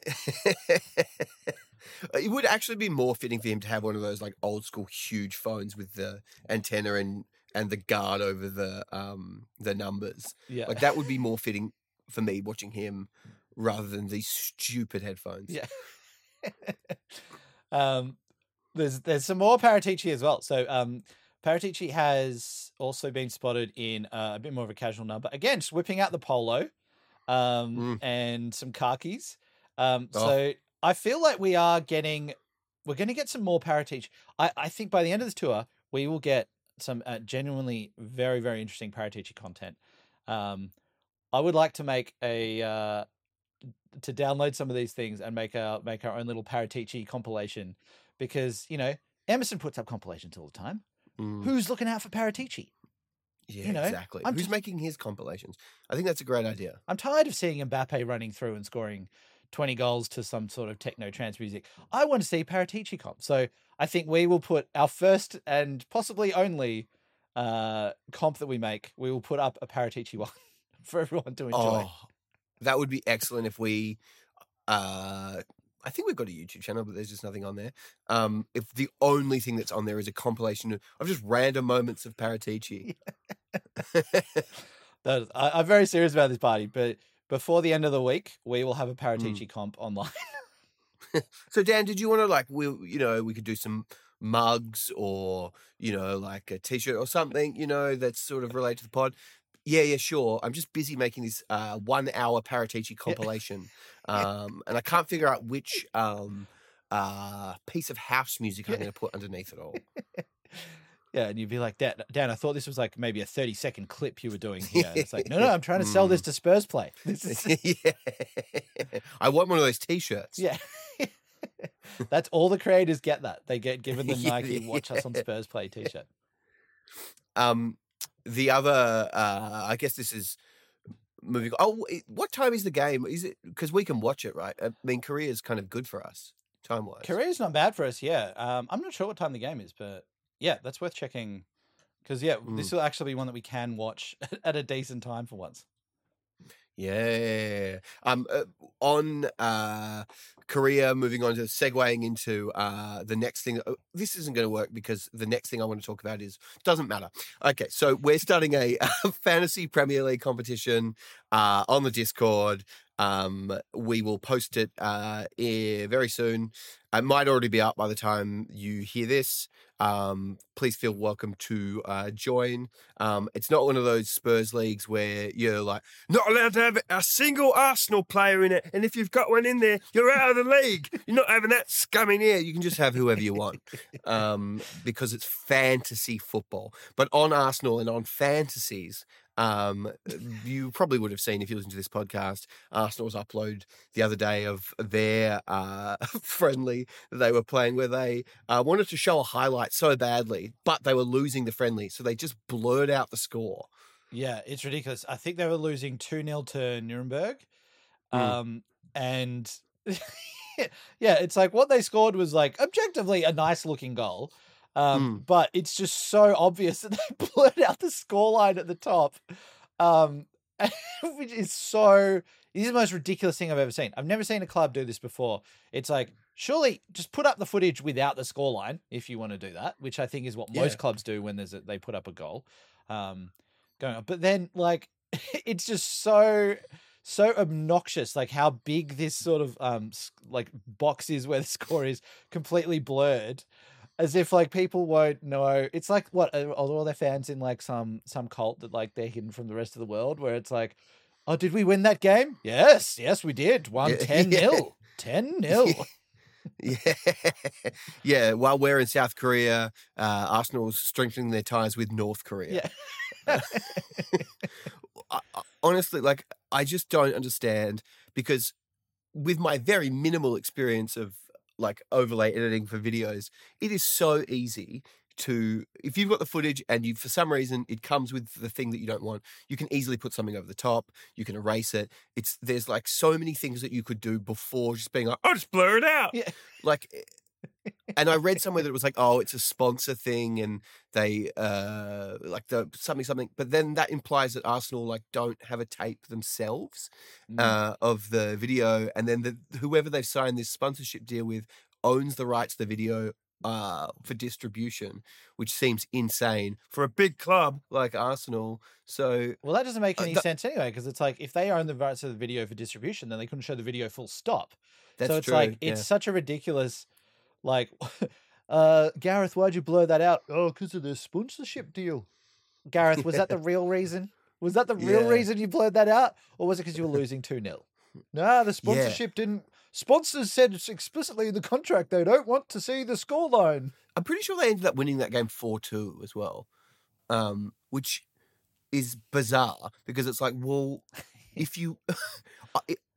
It would actually be more fitting for him to have one of those like old school huge phones with the antenna and and the guard over the um the numbers. yeah Like that would be [laughs] more fitting for me watching him rather than these stupid headphones. Yeah. [laughs] um, there's there's some more Paratici as well. So um, Paratici has also been spotted in uh, a bit more of a casual number. Again, just whipping out the polo, um, Mm. and some khakis. Um, Oh. so I feel like we are getting we're going to get some more Paratici. I I think by the end of this tour we will get some uh, genuinely very very interesting Paratici content. Um, I would like to make a uh, to download some of these things and make our make our own little Paratici compilation because you know Emerson puts up compilations all the time. Mm, Who's looking out for Paratici? yeah, you know, exactly. I'm Who's just- making his compilations? I think that's a great idea. I'm tired of seeing Mbappe running through and scoring 20 goals to some sort of techno trance music. I want to see Paratici comp. So I think we will put our first and possibly only uh, comp that we make. We will put up a Paratici [laughs] one for everyone to enjoy. Oh, that would be excellent if we. Uh, I think we've got a YouTube channel, but there's just nothing on there. Um, if the only thing that's on there is a compilation of, just random moments of Paratici. [laughs] That is- I, I'm very serious about this party, but before the end of the week, we will have a Paratici comp online. [laughs] [laughs] so Dan, did you want to like we you know we could do some mugs or you know like a t-shirt or something you know that's sort of related to the pod? Yeah, yeah, sure. I'm just busy making this uh, one hour Paratici compilation, [laughs] um, and I can't figure out which um, uh, piece of house music I'm going to put underneath it all. Yeah, and you'd be like, Dan, Dan, I thought this was like maybe a 30 second clip you were doing here. It's like, no, no, [laughs] I'm trying to sell this to Spurs play. This [laughs] is, yeah. I want one of those T-shirts. yeah. [laughs] That's all the creators get that. They get given the Yeah, Nike Watch Us on. Spurs Play t shirt. Um, the other, uh, I guess this is moving. Oh, what time is the game? Is it because we can watch it, right? I mean, Korea is kind of good for us time wise. Korea's not bad for us, yeah. Um, I'm not sure what time the game is, but yeah, that's worth checking. Because, yeah, this will actually be one that we can watch [laughs] at a decent time for once. Yeah. Um, uh, on uh, Korea, moving on to segueing into uh, the next thing. uh, This isn't going to work because the next thing I want to talk about is doesn't matter. Okay, so we're starting [laughs] a, fantasy Premier League competition uh, on the Discord. Um, we will post it uh, very soon. It might already be up by the time you hear this. Um, please feel welcome to uh, join. Um, it's not one of those Spurs leagues where you're like not allowed to have a single Arsenal player in it, and if you've got one in there, you're out of the league. You're not having that scum in here. You can just have whoever you want, [laughs] um, because it's fantasy football. But on Arsenal and on fantasies, um, you probably would have seen if you listen to this podcast, Arsenal's upload the other day of their uh, [laughs] friendly that they were playing, where they uh, wanted to show a highlight so badly, but they were losing the friendly, so they just blurred out the score. Yeah, it's ridiculous. I think they were losing 2 0 to Nuremberg. Mm. Um, and [laughs] yeah, it's like what they scored was like objectively a nice looking goal. Um, but it's just so obvious [laughs] that they blurred out the scoreline at the top. Um, [laughs] which is so this is the most ridiculous thing I've ever seen. I've never seen a club do this before. It's like, surely just put up the footage without the scoreline if you want to do that, which I think is what most clubs do when there's a, they put up a goal. Um, going on. But then like [laughs] it's just so so obnoxious like how big this sort of um like box is where the score is completely blurred as if like people won't know it's like what are all their fans in like some some cult that like they're hidden from the rest of the world where it's like Oh, did we win that game? Yes, yes, we did. Yeah, [laughs] 10 yeah. 0. 10 Yeah, [laughs] yeah. While we're in South Korea, uh, Arsenal's strengthening their ties with North Korea. Yeah. [laughs] I, I- honestly, like I just don't understand because with my very minimal experience of like overlay editing for videos, it is so easy to if you've got the footage and you for some reason it comes with the thing that you don't want, you can easily put something over the top. You can erase it. It's there's like so many things that you could do before just being like, oh, just blur it out. Yeah. Like. Eh, And I read somewhere that it was like, oh, it's a sponsor thing, and they uh like the something something. But then that implies that Arsenal like don't have a tape themselves Mm. uh, of the video, and then the whoever they've signed this sponsorship deal with owns the rights to the video uh for distribution, which seems insane for a big club like Arsenal. So Well, that doesn't make Uh, any sense anyway, because it's like if they own the rights to the video for distribution, then they couldn't show the video full stop. that's so it's true. like yeah. it's such a ridiculous, like, [laughs] uh, Gareth, why'd you blur that out? Oh, because of the sponsorship deal. [laughs] Gareth, was that the real reason? Was that the real Yeah. reason you blurred that out, or was it because you were losing two 0 Nah, the sponsorship didn't. Sponsors said explicitly in the contract they don't want to see the scoreline. I'm pretty sure they ended up winning that game 4 2 as well, um, which is bizarre because it's like, well, [laughs] if you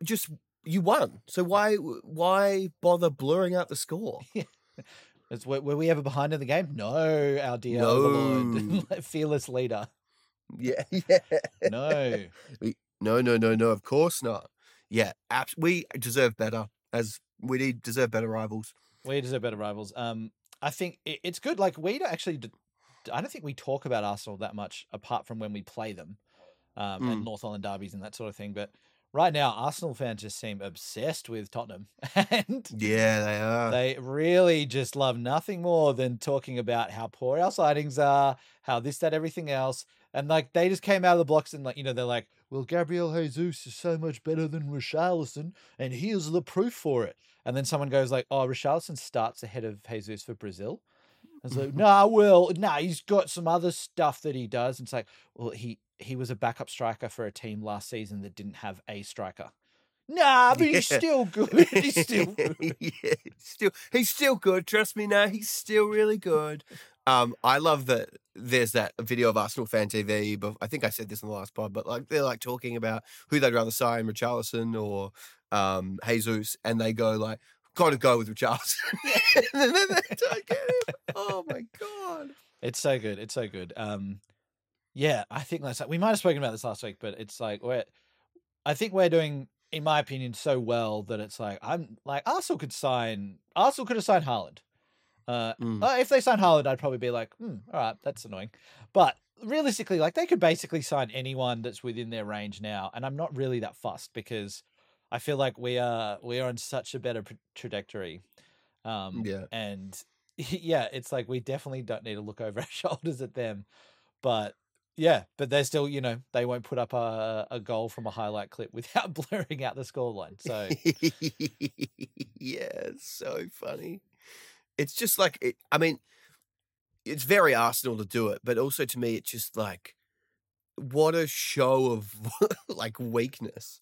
just you won, so why why bother blurring out the score? [laughs] It's, were, were we ever behind in the game? No, our dear No. [laughs] fearless leader. Yeah, [laughs] yeah. No. No, no, no, no. Of course not. Yeah, abs- we deserve better. As we need deserve better rivals. We deserve better rivals. Um, I think it, it's good. Like we don't actually, d- I don't think we talk about Arsenal that much apart from when we play them, um, and Mm. North Island derbies and that sort of thing. But right now, Arsenal fans just seem obsessed with Tottenham, [laughs] and Yeah, they are. they really just love nothing more than talking about how poor our sightings are, how this, that, everything else. And like they just came out of the blocks and like you know they're like, well, Gabriel Jesus is so much better than Richarlison, and here's the proof for it. And then someone goes like, oh, Richarlison starts ahead of Jesus for Brazil. I was like, [laughs] nah, well, nah, he's got some other stuff that he does. And it's like, well, he he was a backup striker for a team last season that didn't have a striker. Nah, but he's still good. [laughs] he's still good. yeah, still he's still good. Trust me, now he's still really good. Um, I love that there's that video of Arsenal fan TV. But I think I said this in the last pod, but like they're like talking about who they'd rather sign, Richarlison or um Jesus, and they go like, "Got to go with Richarlison." [laughs] and then they don't get [laughs] him. Oh my god! It's so good. It's so good. Um, yeah, I think that's we might have spoken about this last week, but it's like we're, I think we're doing, in my opinion, so well that it's like I'm like Arsenal could sign, Arsenal could have signed Haaland. Uh, Mm. uh, if they signed Haaland, I'd probably be like, hmm, all right, that's annoying. But realistically, like they could basically sign anyone that's within their range now, and I'm not really that fussed because I feel like we are we are on such a better trajectory. Um, Yeah. and [laughs] yeah, it's like we definitely don't need to look over our [laughs] shoulders at them, but yeah, but they're still, you know, they won't put up a, a goal from a highlight clip [laughs] without blurring out the scoreline. So [laughs] yeah, it's so funny. It's just like it, I mean, it's very Arsenal to do it, but also to me, it's just like what a show of [laughs] like weakness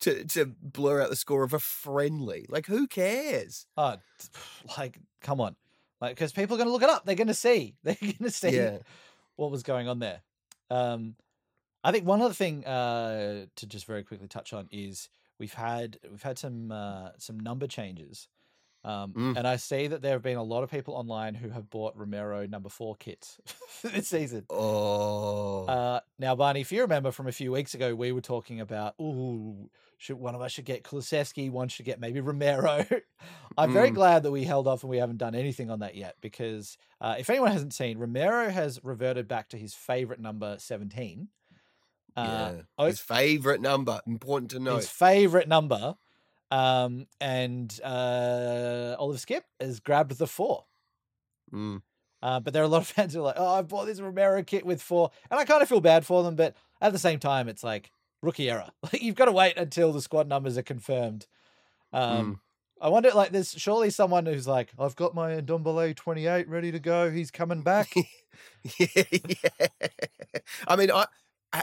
to to blur out the score of a friendly. Like, who cares? Oh, [sighs] like, come on. Like, because people are going to look it up. They're going to see. They're going to see Yeah. what was going on there. Um, I think one other thing uh, to just very quickly touch on is we've had we've had some uh, some number changes, um, Mm. and I see that there have been a lot of people online who have bought Romero number four kits [laughs] this season. Oh, Uh, now, Barney, if you remember from a few weeks ago, we were talking about, ooh, should one of us should get Kulusevski, one should get maybe Romero. [laughs] I'm very Mm. glad that we held off and we haven't done anything on that yet because uh, if anyone hasn't seen, Romero has reverted back to his favorite number 17. Uh, yeah. oh, His favorite number. Important to know. his favorite number. Um, and uh, Oliver Skipp has grabbed the four. Mm. Uh, but there are a lot of fans who are like, oh, I bought this Romero kit with four. And I kind of feel bad for them, but at the same time, it's like rookie error. [laughs] Like, you've got to wait until the squad numbers are confirmed. Um, I wonder, like, there's surely someone who's like, I've got my Ndombele 28 ready to go. He's coming back. [laughs] yeah, yeah. I mean, I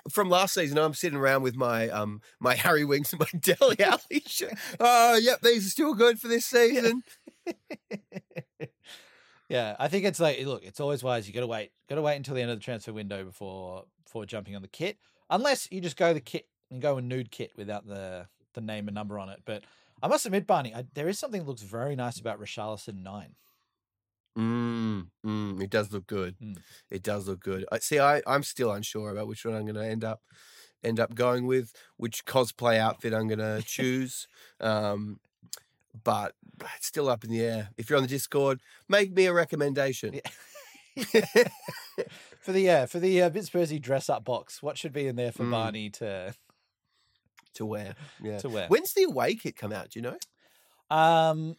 from last season, I'm sitting around with my um my Harry Winks and my [laughs] Dele Alli. Oh, yep, these are still good for this season. Yeah, I think it's like look, it's always wise. You got to wait, got to wait until the end of the transfer window before before jumping on the kit, unless you just go the kit and go a nude kit without the the name and number on it. But I must admit, Barney, I, there is something that looks very nice about Richarlison nine. Mm, mm, it does look good. Mm. It does look good. I see. I I'm still unsure about which one I'm going to end up end up going with, which cosplay outfit I'm going to choose. Um, but it's still up in the air. If you're on the Discord, make me a recommendation. [laughs] [laughs] [laughs] For the yeah, for the uh, Bit Spursy dress up box, what should be in there for Mm. Barney to to wear. Yeah. to wear? When's the away kit come out? Do you know? Um,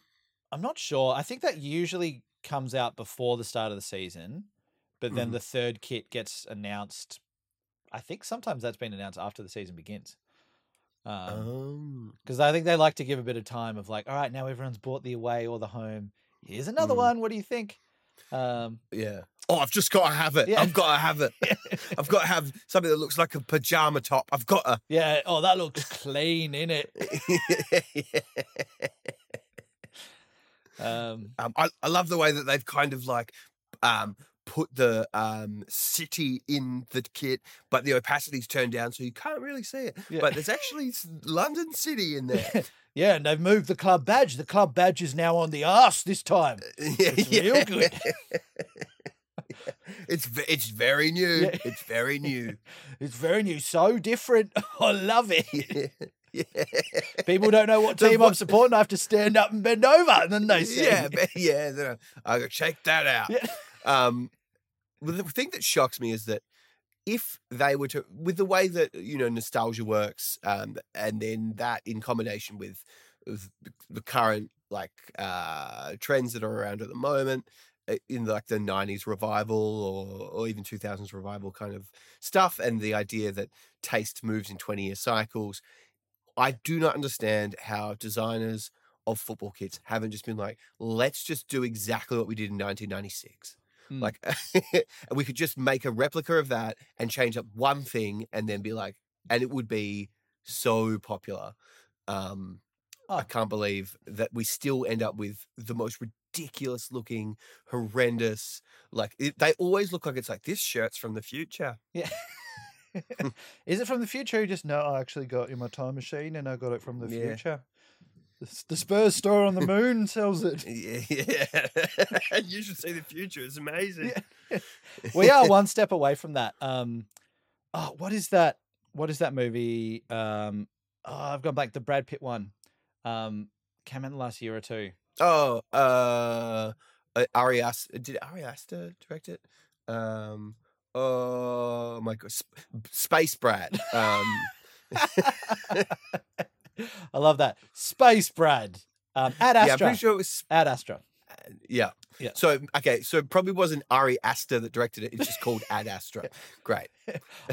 I'm not sure. I think that usually comes out before the start of the season, but then Mhm. the third kit gets announced. I think sometimes that's been announced after the season begins. Um, Um, because I think they like to give a bit of time of like, all right, now everyone's bought the away or the home. Here's another Mm. one. What do you think? Um, yeah. Oh, I've just got to have it. Yeah. I've got to have it. I've got to [laughs] have something that looks like a pajama top. I've got to. yeah. Oh, that looks clean in it. [laughs] Um, Um, I, I love the way that they've kind of like um, put the um, city in the kit, but the opacity's turned down, so you can't really see it. Yeah. But there's actually London City in there. [laughs] yeah, and they've moved the club badge. The club badge is now on the arse this time. Yeah, It's real good. [laughs] it's it's very new. Yeah. It's very new. [laughs] It's very new, so different. [laughs] I love it. yeah. People don't know what team I'm supporting. I have to stand up and bend over, and then they say, yeah, yeah. then I go check that out. Yeah. Um, well, the thing that shocks me is that if they were to, with the way that you know nostalgia works, um, and then that in combination with, the, current like uh trends that are around at the moment in like the 90s revival or or even 2000s revival kind of stuff and the idea that taste moves in 20 year cycles i do not understand how designers of football kits haven't just been like let's just do exactly what we did in 1996 Hmm. like [laughs] we could just make a replica of that and change up one thing and then be like and it would be so popular um I Oh. can't believe that we still end up with the most ridiculous looking, horrendous. Like it, they always look like it's like this shirt's from the future. Yeah. [laughs] Is it from the future? You just know I actually got in my time machine and I got it from the Yeah. future. The, Spurs store on the [laughs] moon sells it. Yeah, yeah. [laughs] you should see the future. It's amazing. We are one step away from that. Um, oh, what is that? What is that movie? Um, oh, I've gone back. The Brad Pitt one. Um, came out in the last year or two. Oh, uh, uh, Ari Aster, did Ari Aster direct it? Um, oh my god, Sp- Space Brad. Um, [laughs] I love that. Space Brad. Um, Ad yeah, I'm pretty sure it was Ad Astra. Yeah. Yeah. So okay, so it probably wasn't Ari Aster that directed it. It's just called Ad Astra. [laughs] Great.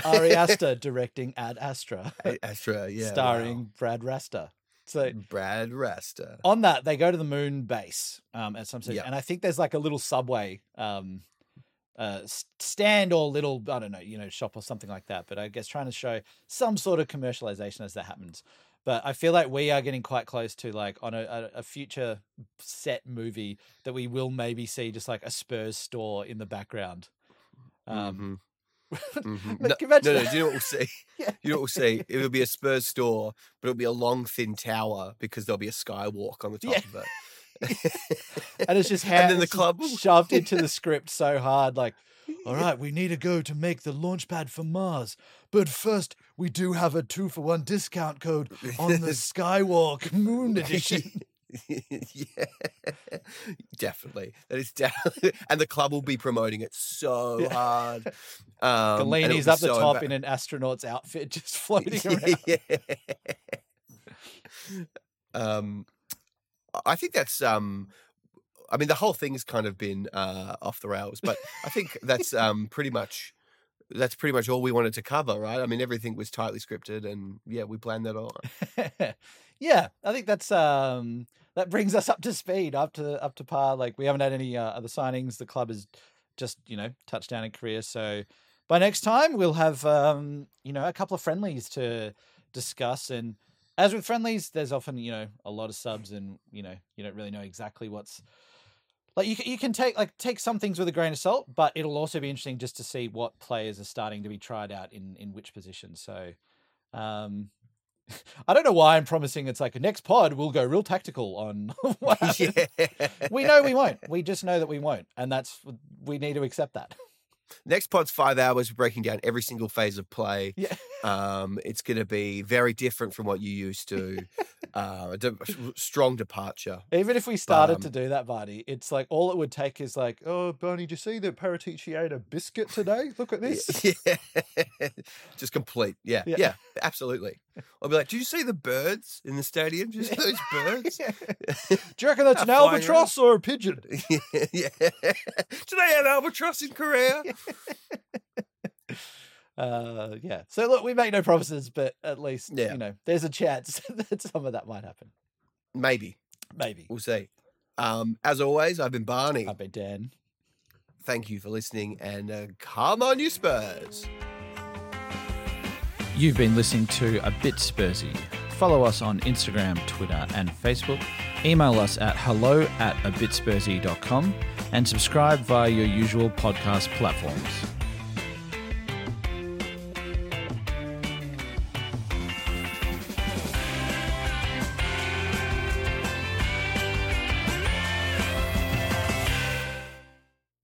Ari Aster [laughs] directing Ad Astra, Ad Astra, yeah. wow. starring Brad Raster. So Brad Raster. on that, they go to the moon base um, at some stage, Yeah. and I think there's like a little subway um, uh, stand or little I don't know, you know, shop or something like that. But I guess trying to show some sort of commercialization as that happens. But I feel like we are getting quite close to like on a, a, a future set movie that we will maybe see just like a Spurs store in the background. Um, Mhm. Mhm. Look, no, no, no, do you know what we'll see? [laughs] Yeah. You know what we'll see? It'll be a Spurs store, but it'll be a long, thin tower because there'll be a skywalk on the top Yeah. of it. [laughs] and it's just [laughs] And then the club shoved into the script so hard. Like, all right, we need to go to make the launch pad for Mars, but first we do have a two for one discount code on the Skywalk Moon Edition. [laughs] yeah, definitely. That is definitely, [laughs] and the club will be promoting it so Yeah. hard. [laughs] Um, Galini's up the so top in an astronaut's outfit, just floating around. yeah. um, I think that's um, I mean the whole thing's kind of been uh off the rails, but I think that's um pretty much that's pretty much all we wanted to cover, right? I mean everything was tightly scripted, and yeah, we planned that all. Yeah, I think that's um that brings us up to speed, up to up to par. Like we haven't had any uh, other signings. The club has just you know touched down in Korea, so by next time we'll have um, you know a couple of friendlies to discuss and as with friendlies there's often you know a lot of subs and you know you don't really know exactly what's like you, you can take like take some things with a grain of salt but it'll also be interesting just to see what players are starting to be tried out in in which positions so um [laughs] I don't know why I'm promising it's like a next pod we'll go real tactical on [laughs] what [laughs] yeah. We know we won't. We just know that we won't, and that's we need to accept that. Next pod's five hours breaking down every single phase of play. Yeah. Um, it's going to be very different from what you used to. uh, a de- strong departure. Even if we started Um, to do that, Barney, it's like all it would take is like, oh, Barney, do you see that Paratici ate a biscuit today? Look at this. Yeah. Just complete. Yeah. Yeah. yeah. absolutely. I'll be like, did you see the birds in the stadium? See those birds? [laughs] Do you reckon that's an flying albatross or a pigeon? [laughs] yeah. yeah. Do they have albatross in Korea? [laughs] Uh, yeah. So look, we make no promises, but at least Yeah. you know there's a chance that some of that might happen. Maybe. Maybe. We'll see. Um, as always, I've been Barney. I've been Dan. Thank you for listening and uh, come on, you Spurs. You've been listening to A Bit Spursy. Follow us on Instagram, Twitter, and Facebook. Email us at hello at abitspursy.com and subscribe via your usual podcast platforms.